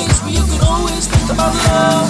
things we could always think about love.